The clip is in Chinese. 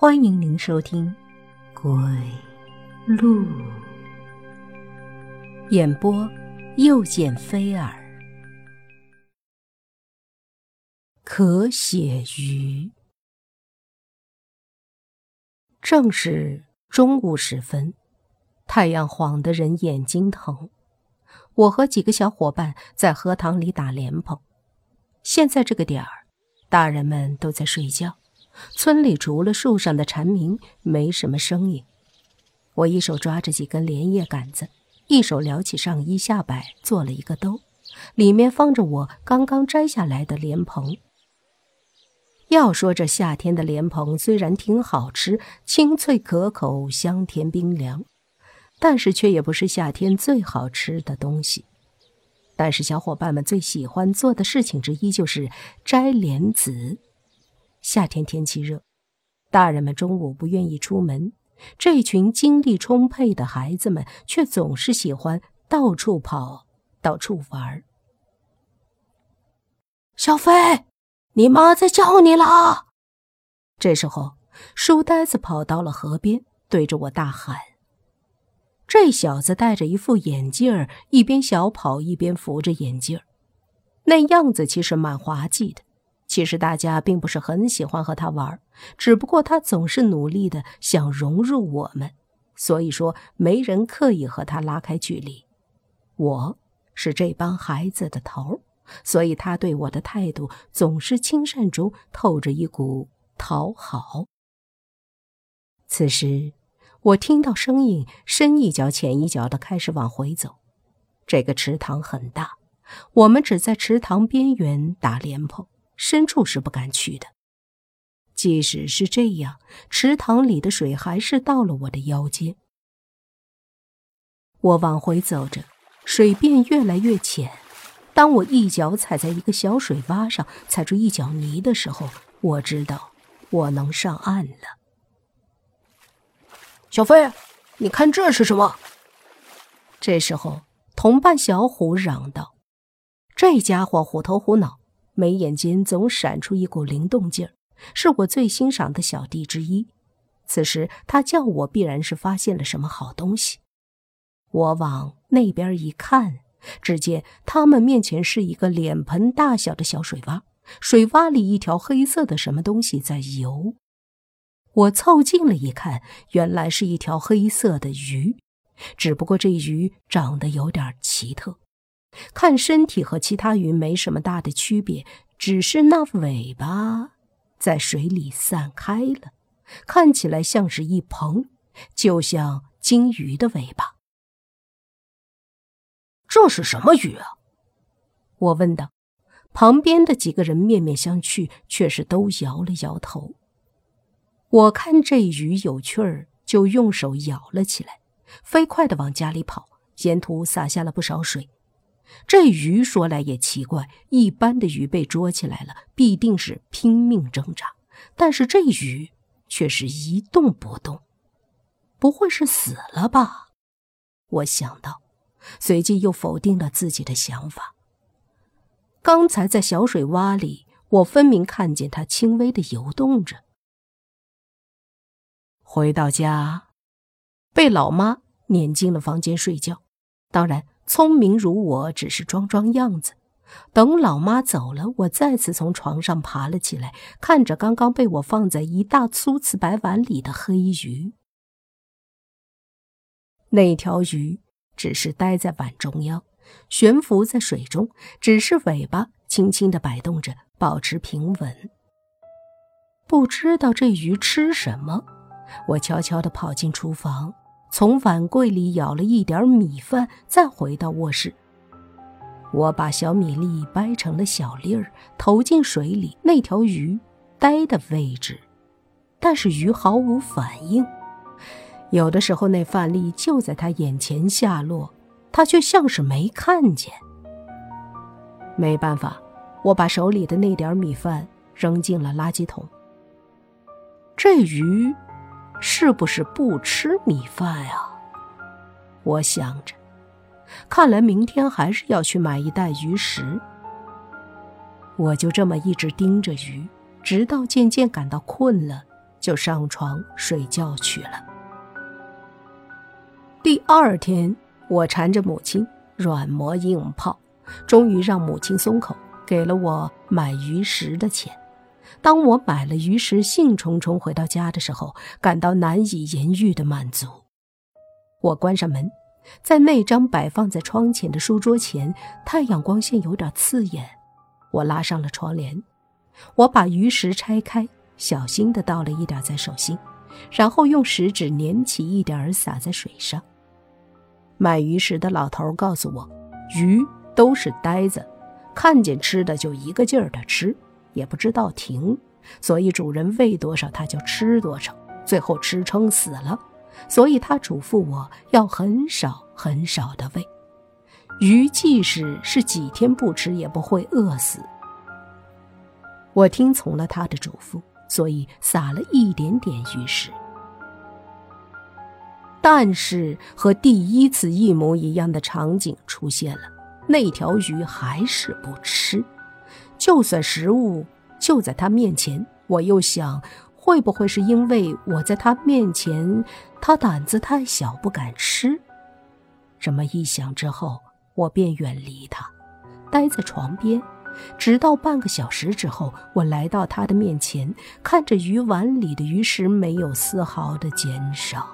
欢迎您收听《鬼路》演播，又见菲儿。可写鱼。正是中午时分，太阳晃得人眼睛疼。我和几个小伙伴在荷塘里打莲蓬。现在这个点儿，大人们都在睡觉。村里除了树上的蝉鸣，没什么声音。我一手抓着几根莲叶杆子，一手撩起上衣下摆，做了一个兜，里面放着我刚刚摘下来的莲蓬。要说这夏天的莲蓬虽然挺好吃，清脆可口，香甜冰凉，但是却也不是夏天最好吃的东西。但是小伙伴们最喜欢做的事情之一就是摘莲子。夏天天气热，大人们中午不愿意出门，这群精力充沛的孩子们却总是喜欢到处跑，到处玩。小飞，你妈在叫你了。这时候，书呆子跑到了河边，对着我大喊：“这小子戴着一副眼镜儿，一边小跑一边扶着眼镜儿，那样子其实蛮滑稽的。”其实大家并不是很喜欢和他玩，只不过他总是努力的想融入我们，所以说没人刻意和他拉开距离。我是这帮孩子的头，所以他对我的态度总是亲善中透着一股讨好。此时，我听到声音，深一脚浅一脚的开始往回走。这个池塘很大，我们只在池塘边缘打莲蓬。深处是不敢去的。即使是这样，池塘里的水还是到了我的腰间。我往回走着，水变越来越浅。当我一脚踩在一个小水洼上，踩出一脚泥的时候，我知道我能上岸了。小飞，你看这是什么？这时候，同伴小虎嚷道：“这家伙虎头虎脑。”眉眼间总闪出一股灵动劲儿，是我最欣赏的小弟之一。此时他叫我，必然是发现了什么好东西。我往那边一看，只见他们面前是一个脸盆大小的小水洼，水洼里一条黑色的什么东西在游。我凑近了一看，原来是一条黑色的鱼，只不过这鱼长得有点奇特。看身体和其他鱼没什么大的区别，只是那尾巴在水里散开了，看起来像是一蓬，就像金鱼的尾巴。这是什么鱼啊？我问道。旁边的几个人面面相觑，却是都摇了摇头。我看这鱼有趣儿，就用手舀了起来，飞快地往家里跑，沿途洒下了不少水。这鱼说来也奇怪，一般的鱼被捉起来了，必定是拼命挣扎，但是这鱼却是一动不动，不会是死了吧？我想到，随即又否定了自己的想法。刚才在小水洼里，我分明看见它轻微的游动着。回到家，被老妈撵进了房间睡觉，当然。聪明如我，只是装装样子。等老妈走了，我再次从床上爬了起来，看着刚刚被我放在一大粗瓷白碗里的黑鱼。那条鱼只是待在碗中央，悬浮在水中，只是尾巴轻轻的摆动着，保持平稳。不知道这鱼吃什么，我悄悄地跑进厨房。从碗柜里舀了一点米饭，再回到卧室。我把小米粒掰成了小粒儿，投进水里。那条鱼呆的位置，但是鱼毫无反应。有的时候，那饭粒就在他眼前下落，他却像是没看见。没办法，我把手里的那点米饭扔进了垃圾桶。这鱼。是不是不吃米饭呀？我想着，看来明天还是要去买一袋鱼食。我就这么一直盯着鱼，直到渐渐感到困了，就上床睡觉去了。第二天，我缠着母亲软磨硬泡，终于让母亲松口，给了我买鱼食的钱。当我买了鱼食，兴冲冲回到家的时候，感到难以言喻的满足。我关上门，在那张摆放在窗前的书桌前，太阳光线有点刺眼。我拉上了窗帘，我把鱼食拆开，小心地倒了一点在手心，然后用食指捻起一点儿撒在水上。买鱼食的老头告诉我，鱼都是呆子，看见吃的就一个劲儿的吃，也不知道停，所以主人喂多少它就吃多少，最后吃撑死了。所以他嘱咐我要很少很少的喂鱼，即使是几天不吃也不会饿死。我听从了他的嘱咐，所以撒了一点点鱼食。但是和第一次一模一样的场景出现了，那条鱼还是不吃，就算食物就在他面前，我又想，会不会是因为我在他面前，他胆子太小不敢吃？这么一想之后，我便远离他，待在床边，直到半个小时之后，我来到他的面前，看着鱼碗里的鱼食没有丝毫的减少。